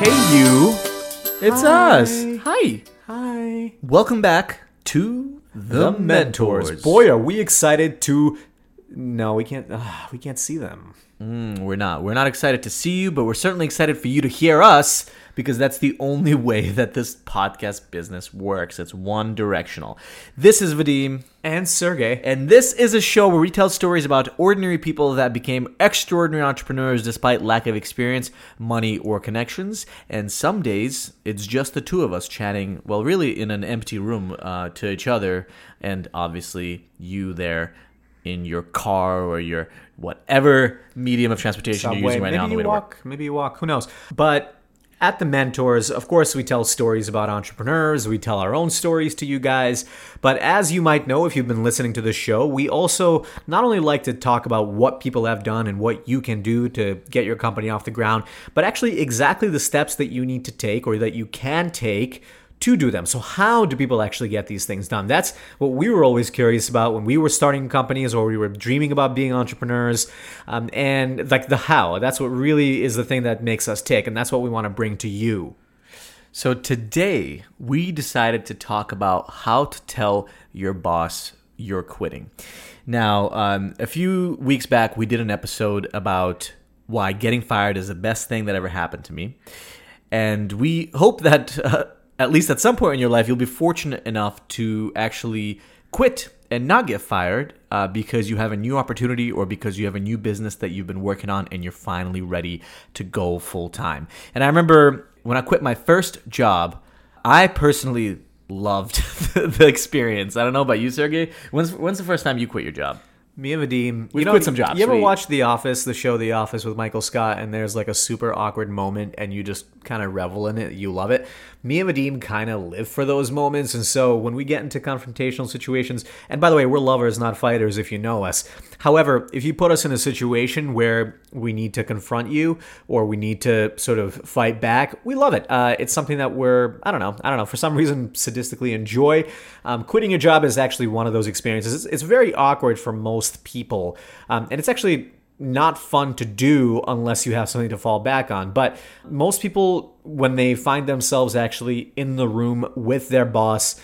Hey, you. It's Hi. us. Hi. Hi. Welcome back to The, Mentors. Boy, are we excited to. No, we can't. Uh, we can't see them. Mm, we're not. We're not excited to see you, but we're certainly excited for you to hear us because that's the only way that this podcast business works. It's one directional. This is Vadim. And Sergey. And this is a show where we tell stories about ordinary people that became extraordinary entrepreneurs despite lack of experience, money, or connections. And some days it's just the two of us chatting, well, really in an empty room uh, to each other, and obviously you there in your car or your whatever medium of transportation you're using right maybe now on the you way to walk. work. Maybe you walk. Who knows? But at the mentors, of course, we tell stories about entrepreneurs. We tell our own stories to you guys. But as you might know, if you've been listening to the show, we also not only like to talk about what people have done and what you can do to get your company off the ground, but actually exactly the steps that you need to take or that you can take to do them. So, how do people actually get these things done? That's what we were always curious about when we were starting companies or we were dreaming about being entrepreneurs. Um, and like the how, that's what really is the thing that makes us tick. And that's what we want to bring to you. So today we decided to talk about how to tell your boss you're quitting. Now, um, a few weeks back, we did an episode about why getting fired is the best thing that ever happened to me, and we hope that uh, at least at some point in your life you'll be fortunate enough to actually quit and not get fired uh, because you have a new opportunity or because you have a new business that you've been working on and you're finally ready to go full time. And I remember when I quit my first job, I personally loved the experience. I don't know about you, Sergey. When's when's the first time you quit your job? Me and Vadim, We've you know, quit some jobs. You ever We- watch The Office, the show The Office with Michael Scott, and there's like a super awkward moment, and you just kind of revel in it. You love it. Me and Vadim kind of live for those moments, and so when we get into confrontational situations, and by the way, we're lovers, not fighters, if you know us. However, if you put us in a situation where we need to confront you or we need to sort of fight back, we love it. Uh, it's something that we're, I don't know, I don't know, for some reason sadistically enjoy. Um, quitting a job is actually one of those experiences. It's, it's very awkward for most people, um, and it's actually not fun to do unless you have something to fall back on. But most people, when they find themselves actually in the room with their boss,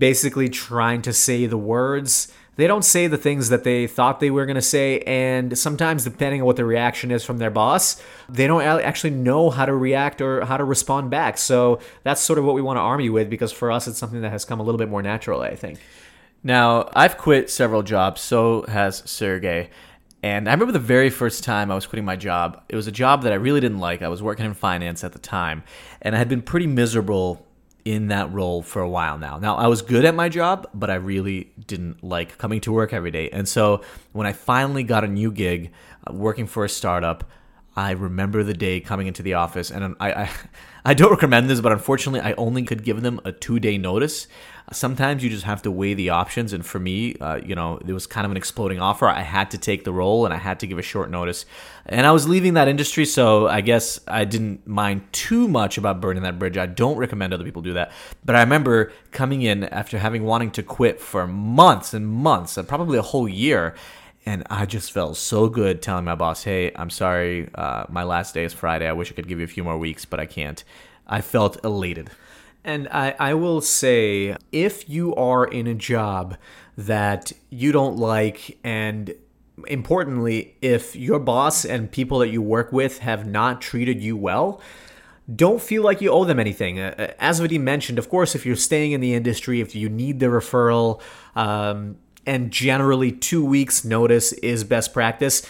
basically trying to say the words. They don't say the things that they thought they were going to say, and sometimes, depending on what the reaction is from their boss, they don't actually know how to react or how to respond back. So that's sort of what we want to arm you with because for us, it's something that has come a little bit more naturally, I think. Now, I've quit several jobs, so has Sergey. And I remember the very first time I was quitting my job. It was a job that I really didn't like. I was working in finance at the time, and I had been pretty miserable in that role for a while now. Now, I was good at my job, but I really didn't like coming to work every day. And so, when I finally got a new gig uh, working for a startup, I remember the day coming into the office, and I, I, I don't recommend this, but unfortunately, I only could give them a two day notice. Sometimes you just have to weigh the options, and for me, uh, you know, it was kind of an exploding offer. I had to take the role, and I had to give a short notice. And I was leaving that industry, so I guess I didn't mind too much about burning that bridge. I don't recommend other people do that, but I remember coming in after having wanting to quit for months and months, and probably a whole year. And I just felt so good telling my boss, hey, I'm sorry, uh, my last day is Friday. I wish I could give you a few more weeks, but I can't. I felt elated. And I, I will say, if you are in a job that you don't like, and importantly, if your boss and people that you work with have not treated you well, don't feel like you owe them anything. Uh, As Vadim mentioned, of course, if you're staying in the industry, if you need the referral, um, and generally two weeks notice is best practice.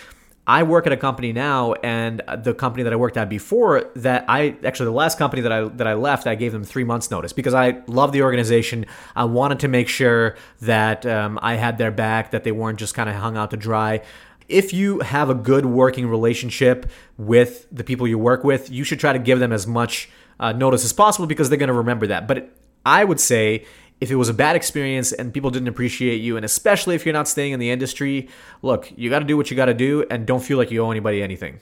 I work at a company now, and the company that I worked at before that I actually the last company that I that I left, I gave them three months notice because I love the organization. I wanted to make sure that um, I had their back, that they weren't just kind of hung out to dry. If you have a good working relationship with the people you work with, you should try to give them as much uh, notice as possible because they're going to remember that. But I would say if it was a bad experience and people didn't appreciate you, and especially if you're not staying in the industry, look, you got to do what you got to do and don't feel like you owe anybody anything.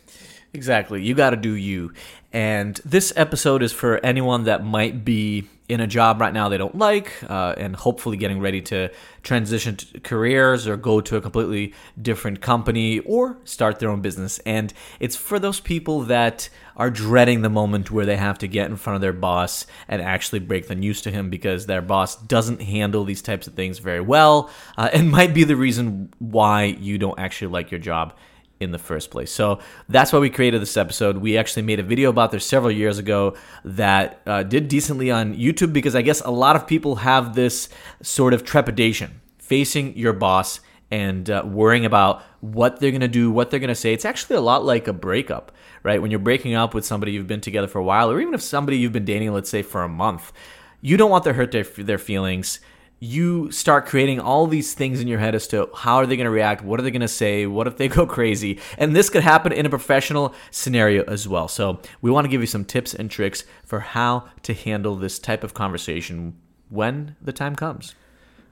Exactly. You got to do you. And this episode is for anyone that might be in a job right now they don't like uh, and hopefully getting ready to transition to careers or go to a completely different company or start their own business. And it's for those people that are dreading the moment where they have to get in front of their boss and actually break the news to him because their boss doesn't handle these types of things very well uh, and might be the reason why you don't actually like your job in the first place. So that's why we created this episode. We actually made a video about this several years ago that uh, did decently on YouTube because I guess a lot of people have this sort of trepidation facing your boss and uh, worrying about what they're going to do, what they're going to say. It's actually a lot like a breakup, right? When you're breaking up with somebody you've been together for a while, or even if somebody you've been dating, let's say for a month, you don't want to hurt their, their feelings you start creating all these things in your head as to how are they going to react what are they going to say what if they go crazy? And this could happen in a professional scenario as well. So we want to give you some tips and tricks for how to handle this type of conversation when the time comes.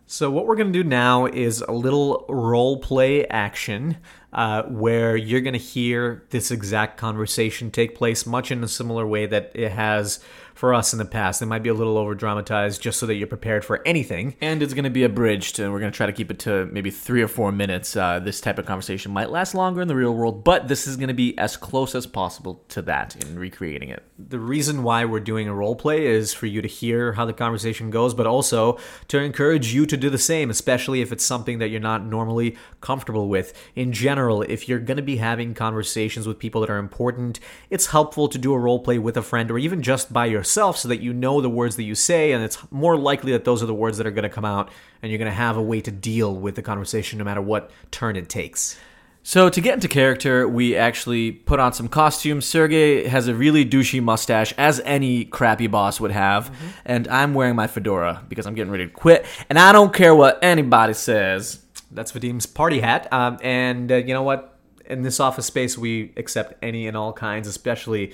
So what we're going to do now is a little role play action uh, where you're going to hear this exact conversation take place much in a similar way that it has for us in the past. It might be a little over dramatized just so that you're prepared for anything. And it's going to be abridged, and we're going to try to keep it to maybe three or four minutes. Uh, this type of conversation might last longer in the real world, but this is going to be as close as possible to that in recreating it. The reason why we're doing a role play is for you to hear how the conversation goes, but also to encourage you to do the same, especially if it's something that you're not normally comfortable with. In general, if you're going to be having conversations with people that are important, it's helpful to do a role play with a friend or even just by yourself yourself so that you know the words that you say, and it's more likely that those are the words that are going to come out, and you're going to have a way to deal with the conversation no matter what turn it takes. So to get into character, we actually put on some costumes. Sergey has a really douchey mustache, as any crappy boss would have, mm-hmm. and I'm wearing my fedora because I'm getting ready to quit, and I don't care what anybody says. That's Vadim's party hat, um, and uh, you know what? In this office space, we accept any and all kinds, especially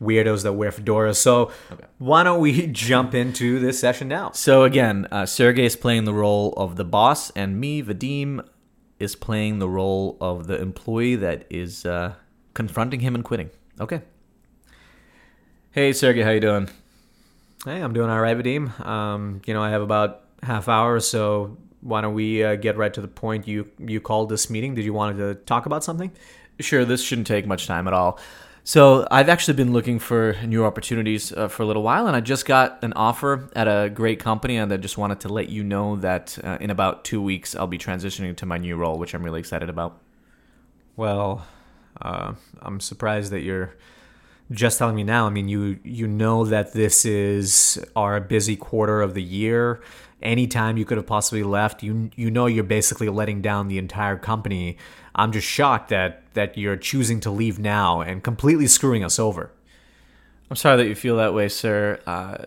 weirdos that wear fedoras. So okay. why don't we jump into this session now? So again, uh, Sergey is playing the role of the boss, and me, Vadim, is playing the role of the employee that is uh, confronting him and quitting. Okay. Hey, Sergey, how you doing? Hey, I'm doing all right, Vadim. Um, you know, I have about half hour, or so why don't we uh, get right to the point? You you called this meeting. Did you want to talk about something? Sure. This shouldn't take much time at all. So I've actually been looking for new opportunities uh, for a little while, and I just got an offer at a great company, and I just wanted to let you know that uh, in about two weeks I'll be transitioning to my new role, which I'm really excited about. Well, uh, I'm surprised that you're just telling me now. I mean, you you know that this is our busy quarter of the year any time you could have possibly left. You you know you're basically letting down the entire company. I'm just shocked that that you're choosing to leave now and completely screwing us over. I'm sorry that you feel that way, sir. Uh,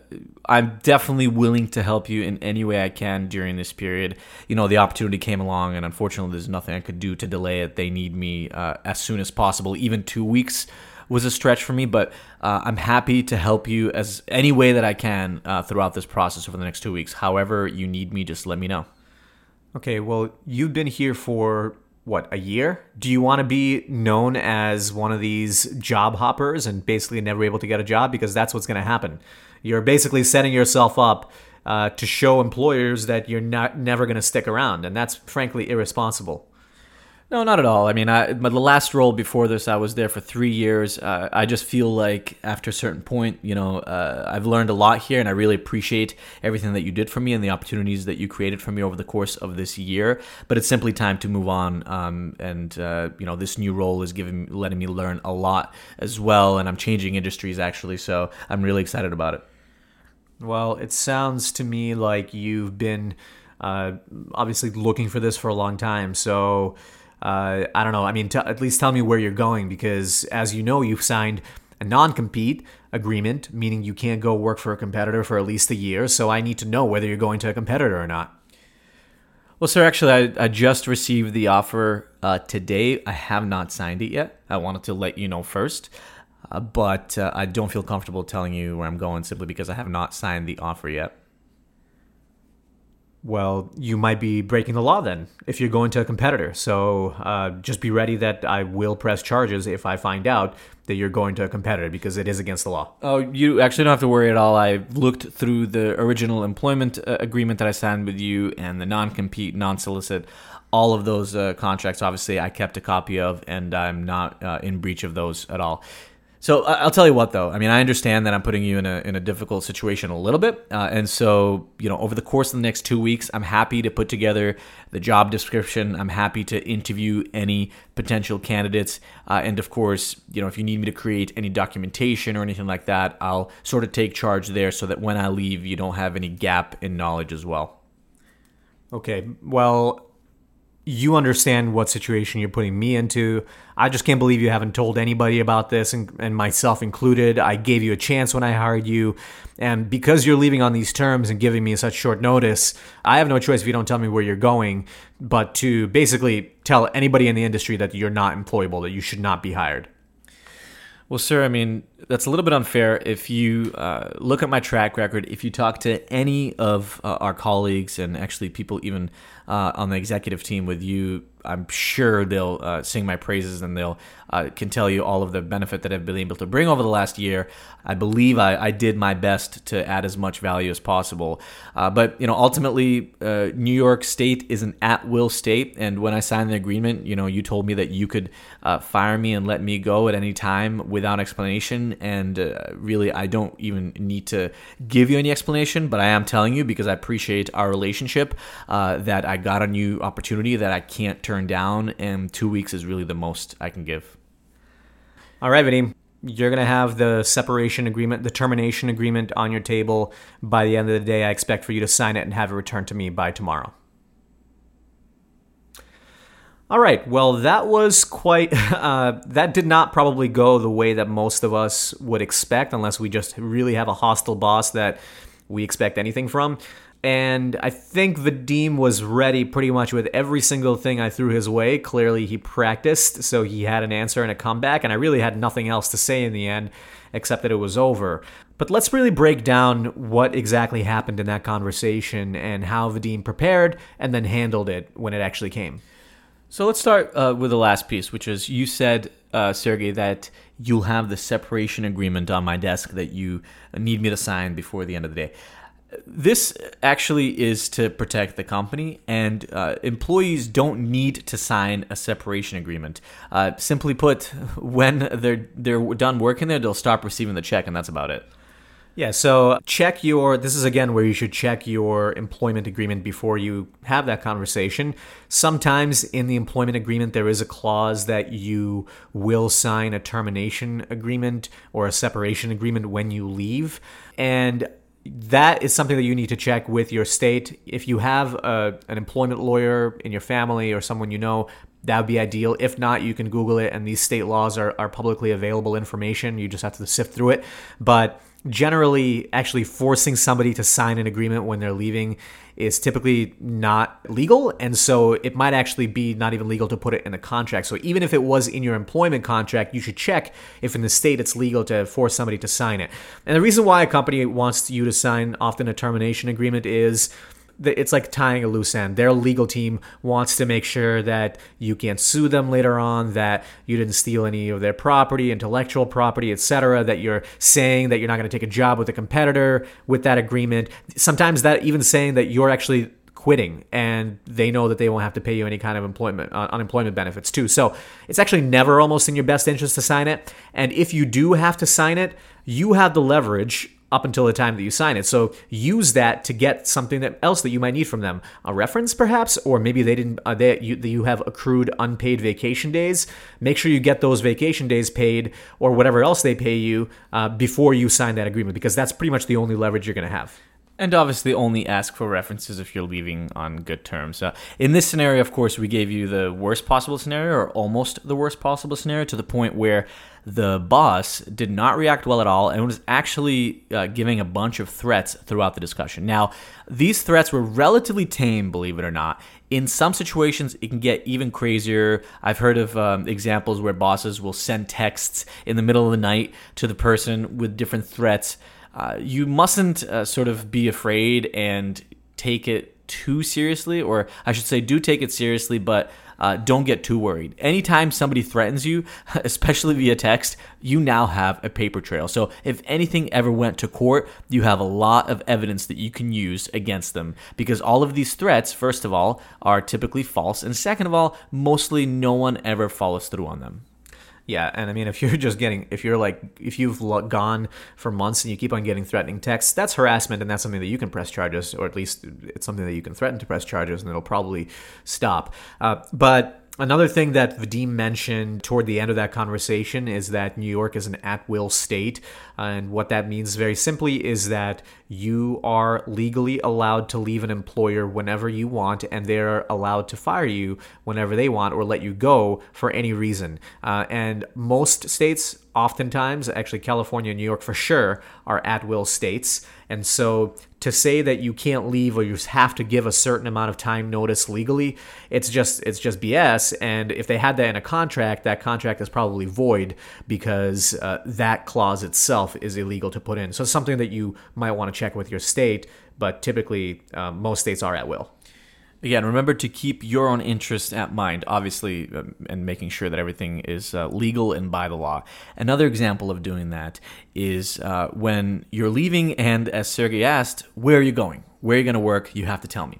I'm definitely willing to help you in any way I can during this period. You know, the opportunity came along, and unfortunately, there's nothing I could do to delay it. They need me uh, as soon as possible, even two weeks was a stretch for me, but uh, I'm happy to help you as any way that I can uh, throughout this process over the next two weeks. However, you need me, just let me know. Okay, well, you've been here for what, a year? Do you want to be known as one of these job hoppers and basically never able to get a job? Because that's what's going to happen. You're basically setting yourself up uh, to show employers that you're not never going to stick around, and that's frankly irresponsible. No, not at all. I mean, I, the last role before this, I was there for three years. Uh, I just feel like after a certain point, you know, uh, I've learned a lot here, and I really appreciate everything that you did for me and the opportunities that you created for me over the course of this year. But it's simply time to move on, um, and uh, you know, this new role is giving, letting me learn a lot as well, and I'm changing industries actually, so I'm really excited about it. Well, it sounds to me like you've been uh, obviously looking for this for a long time, so uh, I don't know. I mean, t- at least tell me where you're going because, as you know, you've signed a non compete agreement, meaning you can't go work for a competitor for at least a year. So I need to know whether you're going to a competitor or not. Well, sir, actually, I, I just received the offer uh, today. I have not signed it yet. I wanted to let you know first. Uh, but uh, I don't feel comfortable telling you where I'm going simply because I have not signed the offer yet. Well, you might be breaking the law then if you're going to a competitor. So uh, just be ready that I will press charges if I find out that you're going to a competitor because it is against the law. Oh, you actually don't have to worry at all. I looked through the original employment uh, agreement that I signed with you and the non compete, non solicit. All of those uh, contracts, obviously, I kept a copy of, and I'm not uh, in breach of those at all. So I'll tell you what, though. I mean, I understand that I'm putting you in a in a difficult situation a little bit, uh, and so you know, over the course of the next two weeks, I'm happy to put together the job description. I'm happy to interview any potential candidates, uh, and of course, you know, if you need me to create any documentation or anything like that, I'll sort of take charge there, so that when I leave, you don't have any gap in knowledge as well. Okay. Well, you understand what situation you're putting me into. I just can't believe you haven't told anybody about this, and, and, myself included. I gave you a chance when I hired you. And because you're leaving on these terms and giving me such short notice, I have no choice if you don't tell me where you're going, but to basically tell anybody in the industry that you're not employable, that you should not be hired. Well, sir, I mean, that's a little bit unfair. If you uh, look at my track record, if you talk to any of uh, our colleagues and actually people even uh, on the executive team with you, I'm sure they'll uh, sing my praises and they'll uh, can tell you all of the benefit that I've been able to bring over the last year. I believe I, I did my best to add as much value as possible. Uh, but you know, ultimately, uh, New York State is an at-will state, and when I signed the agreement, you know, you told me that you could uh, fire me and let me go at any time without explanation. And uh, really, I don't even need to give you any explanation, but I am telling you because I appreciate our relationship that I got a new opportunity that I can't turn down, and two weeks is really the most I can give. All right, Vadim. You're going to have the separation agreement, the termination agreement on your table by the end of the day. I expect for you to sign it and have it returned to me by tomorrow. All right. Well, that was quite. Uh, that did not probably go the way that most of us would expect, unless we just really have a hostile boss that we expect anything from and I think Vadim was ready pretty much with every single thing I threw his way. Clearly, he practiced, so he had an answer and a comeback, and I really had nothing else to say in the end except that it was over. But let's really break down what exactly happened in that conversation and how Vadim prepared and then handled it when it actually came. So let's start uh, with the last piece, which is you said, uh, Sergey, that you'll have the separation agreement on my desk that you need me to sign before the end of the day this actually is to protect the company, and uh, employees don't need to sign a separation agreement. Uh, simply put, when they're they're done working there, they'll stop receiving the check, and that's about it. Yeah, so check your. This is again where you should check your employment agreement before you have that conversation. Sometimes in the employment agreement, there is a clause that you will sign a termination agreement or a separation agreement when you leave. And that is something that you need to check with your state. If you have a, an employment lawyer in your family or someone you know, that would be ideal. If not, you can Google it, and these state laws are, are publicly available information. You just have to sift through it. But generally, actually forcing somebody to sign an agreement when they're leaving is typically not legal. And so it might actually be not even legal to put it in a contract. So even if it was in your employment contract, you should check if in the state it's legal to force somebody to sign it. And the reason why a company wants you to sign often a termination agreement is it's like tying a loose end. Their legal team wants to make sure that you can't sue them later on, that you didn't steal any of their property, intellectual property, etc. That you're saying that you're not going to take a job with a competitor with that agreement. Sometimes that even saying that you're actually quitting and they know that they won't have to pay you any kind of employment uh, unemployment benefits too so it's actually never almost in your best interest to sign it and if you do have to sign it you have the leverage up until the time that you sign it. So use that to get something that else that you might need from them, a reference perhaps, or maybe they didn't. Uh, they you, you have accrued unpaid vacation days. Make sure you get those vacation days paid or whatever else they pay you uh, before you sign that agreement, because that's pretty much the only leverage you're going to have. And obviously, only ask for references if you're leaving on good terms. Uh, in this scenario, of course, we gave you the worst possible scenario, or almost the worst possible scenario, to the point where the boss did not react well at all and was actually uh, giving a bunch of threats throughout the discussion. Now, these threats were relatively tame, believe it or not. In some situations, it can get even crazier. I've heard of um, examples where bosses will send texts in the middle of the night to the person with different threats. Uh, you mustn't uh, sort of be afraid and take it too seriously, or I should say, do take it seriously, but uh, don't get too worried. Anytime somebody threatens you, especially via text, you now have a paper trail. So if anything ever went to court, you have a lot of evidence that you can use against them because all of these threats, first of all, are typically false, and second of all, mostly no one ever follows through on them. Yeah, and I mean, if you're just getting, if you're like, if you've gone for months and you keep on getting threatening texts, that's harassment, and that's something that you can press charges, or at least it's something that you can threaten to press charges, and it'll probably stop. Uh, but Another thing that Vadim mentioned toward the end of that conversation is that New York is an at will state. And what that means very simply is that you are legally allowed to leave an employer whenever you want, and they're allowed to fire you whenever they want or let you go for any reason. Uh, and most states oftentimes, actually California and New York for sure, are at will states. And so to say that you can't leave or you have to give a certain amount of time notice legally, it's just it's just BS. And if they had that in a contract, that contract is probably void because uh, that clause itself is illegal to put in. So it's something that you might want to check with your state. But typically, uh, most states are at will. Again, remember to keep your own interests at mind, obviously, um, and making sure that everything is uh, legal and by the law. Another example of doing that is uh, when you're leaving, and as Sergey asked, where are you going? Where are you going to work? You have to tell me.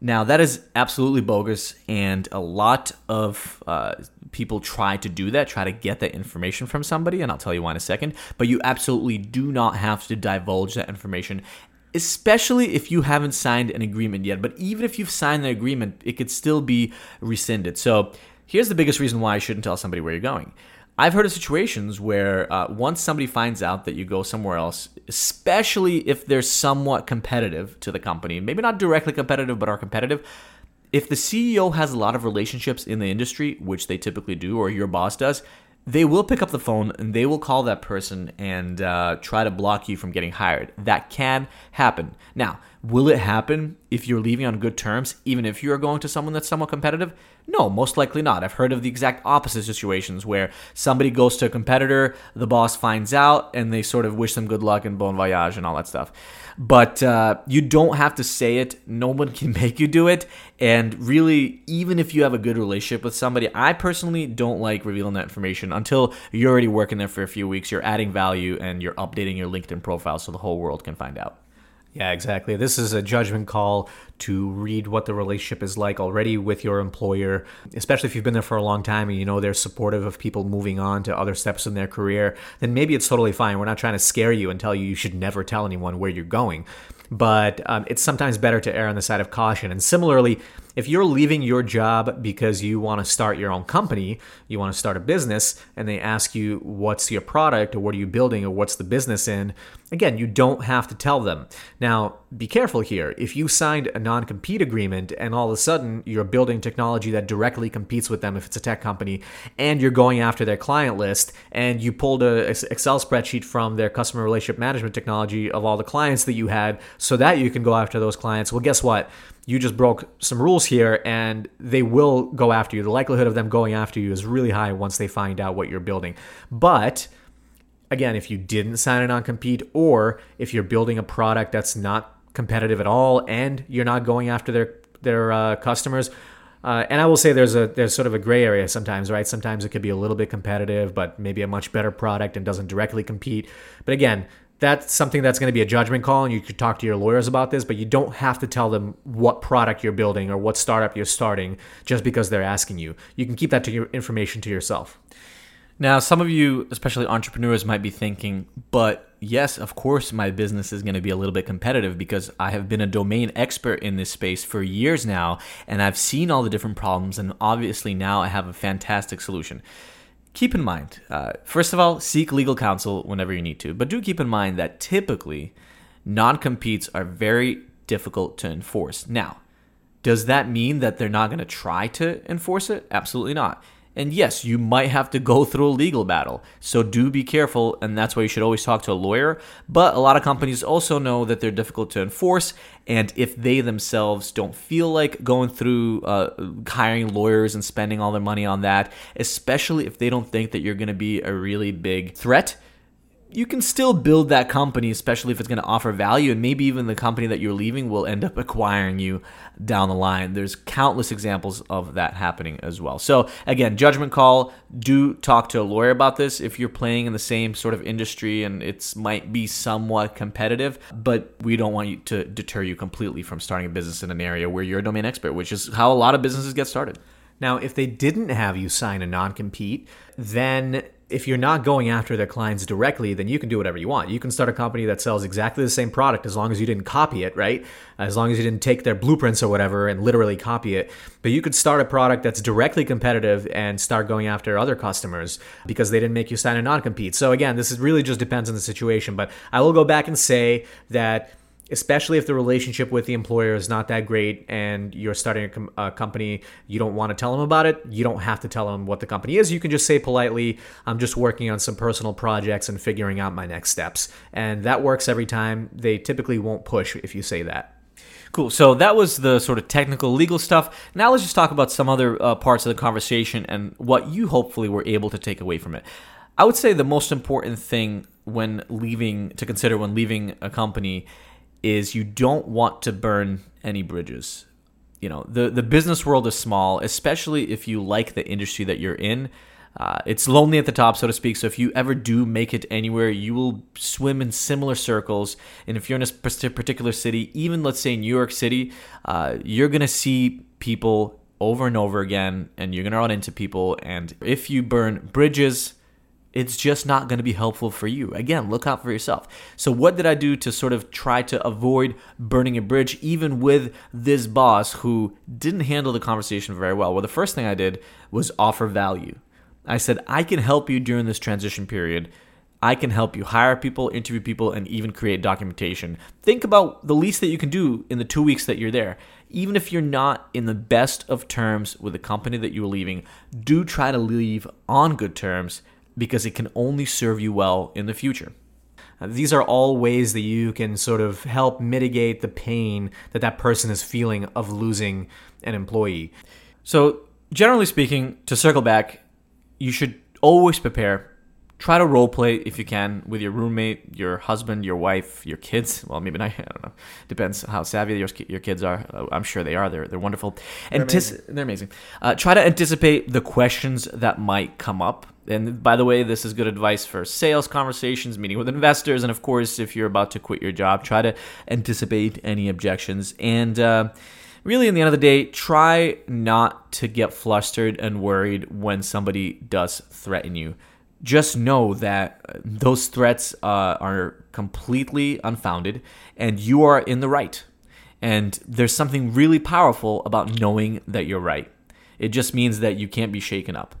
Now, that is absolutely bogus, and a lot of uh, people try to do that, try to get that information from somebody, and I'll tell you why in a second. But you absolutely do not have to divulge that information especially if you haven't signed an agreement yet. But even if you've signed the agreement, it could still be rescinded. So here's the biggest reason why I shouldn't tell somebody where you're going. I've heard of situations where uh, once somebody finds out that you go somewhere else, especially if they're somewhat competitive to the company, maybe not directly competitive, but are competitive, if the CEO has a lot of relationships in the industry, which they typically do, or your boss does, they will pick up the phone and they will call that person and uh, try to block you from getting hired. That can happen. Now, will it happen if you're leaving on good terms, even if you're going to someone that's somewhat competitive? No, most likely not. I've heard of the exact opposite situations where somebody goes to a competitor, the boss finds out, and they sort of wish them good luck and bon voyage and all that stuff. But uh, you don't have to say it. No one can make you do it. And really, even if you have a good relationship with somebody, I personally don't like revealing that information until you're already working there for a few weeks, you're adding value, and you're updating your LinkedIn profile so the whole world can find out. Yeah, exactly. This is a judgment call to read what the relationship is like already with your employer, especially if you've been there for a long time and you know they're supportive of people moving on to other steps in their career, then maybe it's totally fine. We're not trying to scare you and tell you you should never tell anyone where you're going. But um, it's sometimes better to err on the side of caution. And similarly, if you're leaving your job because you want to start your own company, you want to start a business, and they ask you, what's your product or what are you building or what's the business in, again, you don't have to tell them. Now, be careful here. If you signed a non compete agreement and all of a sudden you're building technology that directly competes with them if it's a tech company, and you're going after their client list, and you pulled a Excel spreadsheet from their customer relationship management technology of all the clients that you had so that you can go after those clients, well, guess what? You just broke some rules here and they will go after you. The likelihood of them going after you is really high once they find out what you're building. But again, if you didn't sign a non compete or if you're building a product that's not competitive at all and you're not going after their their uh, customers, uh, and I will say there's a there's sort of a gray area sometimes, right? Sometimes it could be a little bit competitive, but maybe a much better product and doesn't directly compete. But again, that's something that's going to be a judgment call and you could talk to your lawyers about this but you don't have to tell them what product you're building or what startup you're starting just because they're asking you. You can keep that to your information to yourself. Now some of you especially entrepreneurs might be thinking but yes of course my business is going to be a little bit competitive because i have been a domain expert in this space for years now and i've seen all the different problems and obviously now i have a fantastic solution keep in mind, uh, first of all, seek legal counsel whenever you need to. But do keep in mind that typically non competes are very difficult to enforce. Now, does that mean that they're not going to try to enforce it? Absolutely not. And yes, you might have to go through a legal battle. So do be careful, and that's why you should always talk to a lawyer. But a lot of companies also know that they're difficult to enforce, and if they themselves don't feel like going through uh, hiring lawyers and spending all their money on that, especially if they don't think that you're going to be a really big threat, you can still build that company, especially if it's going to offer value, and maybe even the company that you're leaving will end up acquiring you down the line. There's countless examples of that happening as well. So, again, judgment call. Do talk to a lawyer about this if you're playing in the same sort of industry and it might be somewhat competitive, but we don't want you to deter you completely from starting a business in an area where you're a domain expert, which is how a lot of businesses get started. Now, if they didn't have you sign a non compete, then if you're not going after their clients directly, then you can do whatever you want. You can start a company that sells exactly the same product as long as you didn't copy it, right? As long as you didn't take their blueprints or whatever and literally copy it. But you could start a product that's directly competitive and start going after other customers because they didn't make you sign a non compete. So, again, this is really just depends on the situation. But I will go back and say that especially if the relationship with the employer is not that great and you're starting a, com- a, company you don't want to tell them about it you don't have to tell them what the company is you can just say politely i'm just working on some personal projects and figuring out my next steps and that works every time they typically won't push if you say that Cool. So that was the sort of technical legal stuff. Now let's just talk about some other uh, parts of the conversation and what you hopefully were able to take away from it. I would say the most important thing when leaving to consider when leaving a company is you don't want to burn any bridges. You know, the the business world is small, especially if you like the industry that you're in. Uh, it's lonely at the top, so to speak. So if you ever do make it anywhere, you will swim in similar circles. And if you're in a particular city, even let's say New York City, uh, you're gonna see people over and over again, and you're gonna run into people. And if you burn bridges, it's just not going to be helpful for you. Again, look out for yourself. So, what did I do to sort of try to avoid burning a bridge, even with this boss who didn't handle the conversation very well? Well, the first thing I did was offer value. I said, I can help you during this transition period. I can help you hire people, interview people, and even create documentation. Think about the least that you can do in the two weeks that you're there. Even if you're not in the best of terms with the company that you're leaving, do try to leave on good terms because it can only serve you well in the future. Uh, these are all ways that you can sort of help mitigate the pain that that person is feeling of losing an employee. So, generally speaking, to circle back, you should always prepare try to role play if you can with your roommate, your husband, your wife, your kids. Well, maybe not. I don't know. Depends how savvy your, your kids are. Uh, I'm sure they are. They're they're wonderful. They're Antici- amazing. They're amazing. Uh, try to anticipate the questions that might come up. And by the way, this is good advice for sales conversations, meeting with investors, and of course, if you're about to quit your job, try to anticipate any objections and. Uh, really, in the end of the day, try not to get flustered and worried when somebody does threaten you just know that those threats uh, are completely unfounded and you are in the right. And there's something really powerful about knowing that you're right. It just means that you can't be shaken up.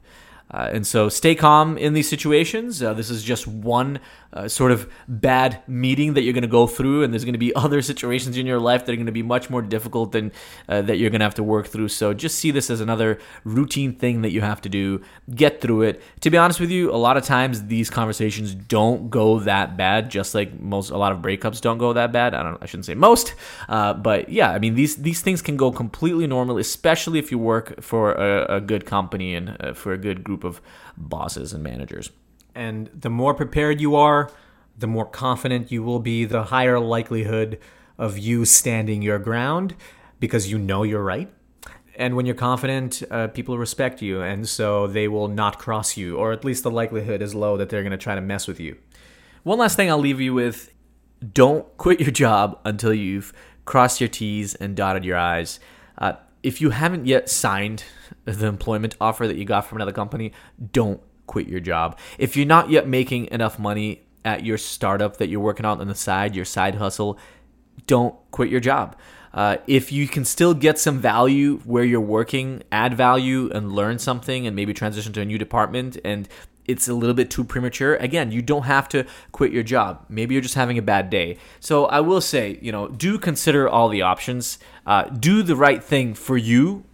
Uh, and so stay calm in these situations. Uh, this is just one uh, sort of bad meeting that you're going to go through, and there's going to be other situations in your life that are going to be much more difficult than uh, that you're going to have to work through. So just see this as another routine thing that you have to do. Get through it. To be honest with you, a lot of times these conversations don't go that bad. Just like most, a lot of breakups don't go that bad. I don't. I shouldn't say most, uh, but yeah, I mean these these things can go completely normal, especially if you work for a, a good company and uh, for a good group of bosses and managers. And the more prepared you are, the more confident you will be, the higher likelihood of you standing your ground because you know you're right. And when you're confident, uh, people respect you, and so they will not cross you, or at least the likelihood is low that they're going to try to mess with you. One last thing I'll leave you with don't quit your job until you've crossed your T's and dotted your I's. Uh, if you haven't yet signed the employment offer that you got from another company, don't quit your job. If you're not yet making enough money at your startup that you're working on on the side, your side hustle, don't quit your job. Uh, if you can still get some value where you're working, add value and learn something and maybe transition to a new department and it's a little bit too premature. Again, you don't have to quit your job. Maybe you're just having a bad day. So I will say, you know, do consider all the options. Uh, do the right thing for you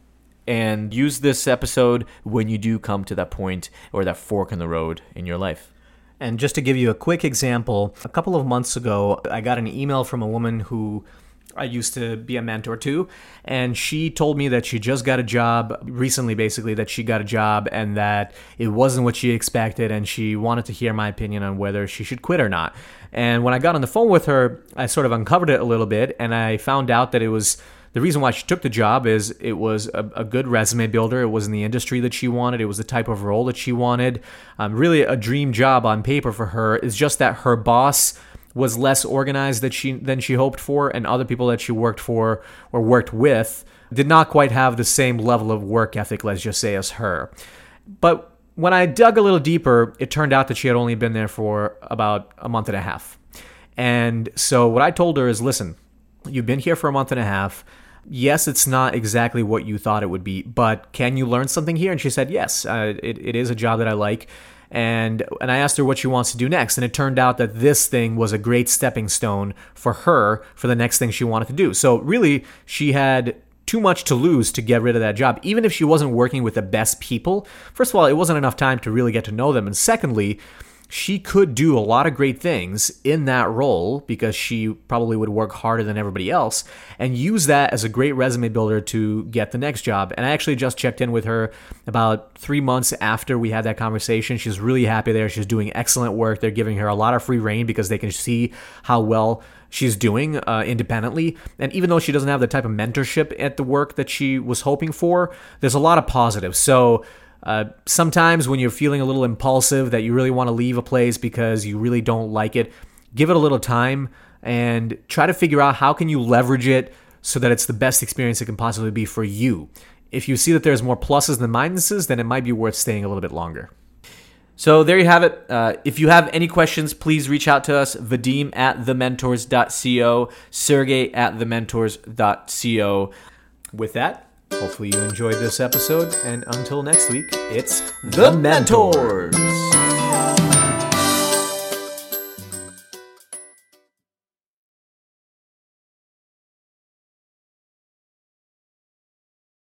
and use this episode when you do come to that point or that fork in the road in your life. And just to give you a quick example, a couple of months ago, I got an email from a woman who I used to be a mentor to, and she told me that she just got a job recently, basically, that she got a job and that it wasn't what she expected, and she wanted to hear my opinion on whether she should quit or not. And when I got on the phone with her, I sort of uncovered it a little bit, and I found out that it was the reason why she took the job is it was a, a, good resume builder. It was in the industry that she wanted. It was the type of role that she wanted. Um, really, a dream job on paper for her. Is just that her boss was less organized that she than she hoped for, and other people that she worked for or worked with did not quite have the same level of work ethic, let's just say, as her. But when I dug a little deeper, it turned out that she had only been there for about a month and a half. And so what I told her is listen, you've been here for a month and a half. Yes, it's not exactly what you thought it would be, but can you learn something here? And she said, yes, uh, it, it is a job that I like and and I asked her what she wants to do next and it turned out that this thing was a great stepping stone for her for the next thing she wanted to do. So really she had too much to lose to get rid of that job even if she wasn't working with the best people. First of all, it wasn't enough time to really get to know them and secondly, she could do a lot of great things in that role because she probably would work harder than everybody else and use that as a great resume builder to get the next job. And I actually just checked in with her about three months after we had that conversation. She's really happy there. She's doing excellent work. They're giving her a lot of free rein because they can see how well she's doing uh, independently. And even though she doesn't have the type of mentorship at the work that she was hoping for, there's a lot of positives. So, uh, sometimes when you're feeling a little impulsive that you really want to leave a place because you really don't like it, give it a little time and try to figure out how can you leverage it so that it's the best experience it can possibly be for you. If you see that there's more pluses than minuses, then it might be worth staying a little bit longer. So there you have it. Uh, if you have any questions, please reach out to us, Vadim at thementors.co, Sergey at thementors.co. With that, Hopefully, you enjoyed this episode, and until next week, it's The Mentors.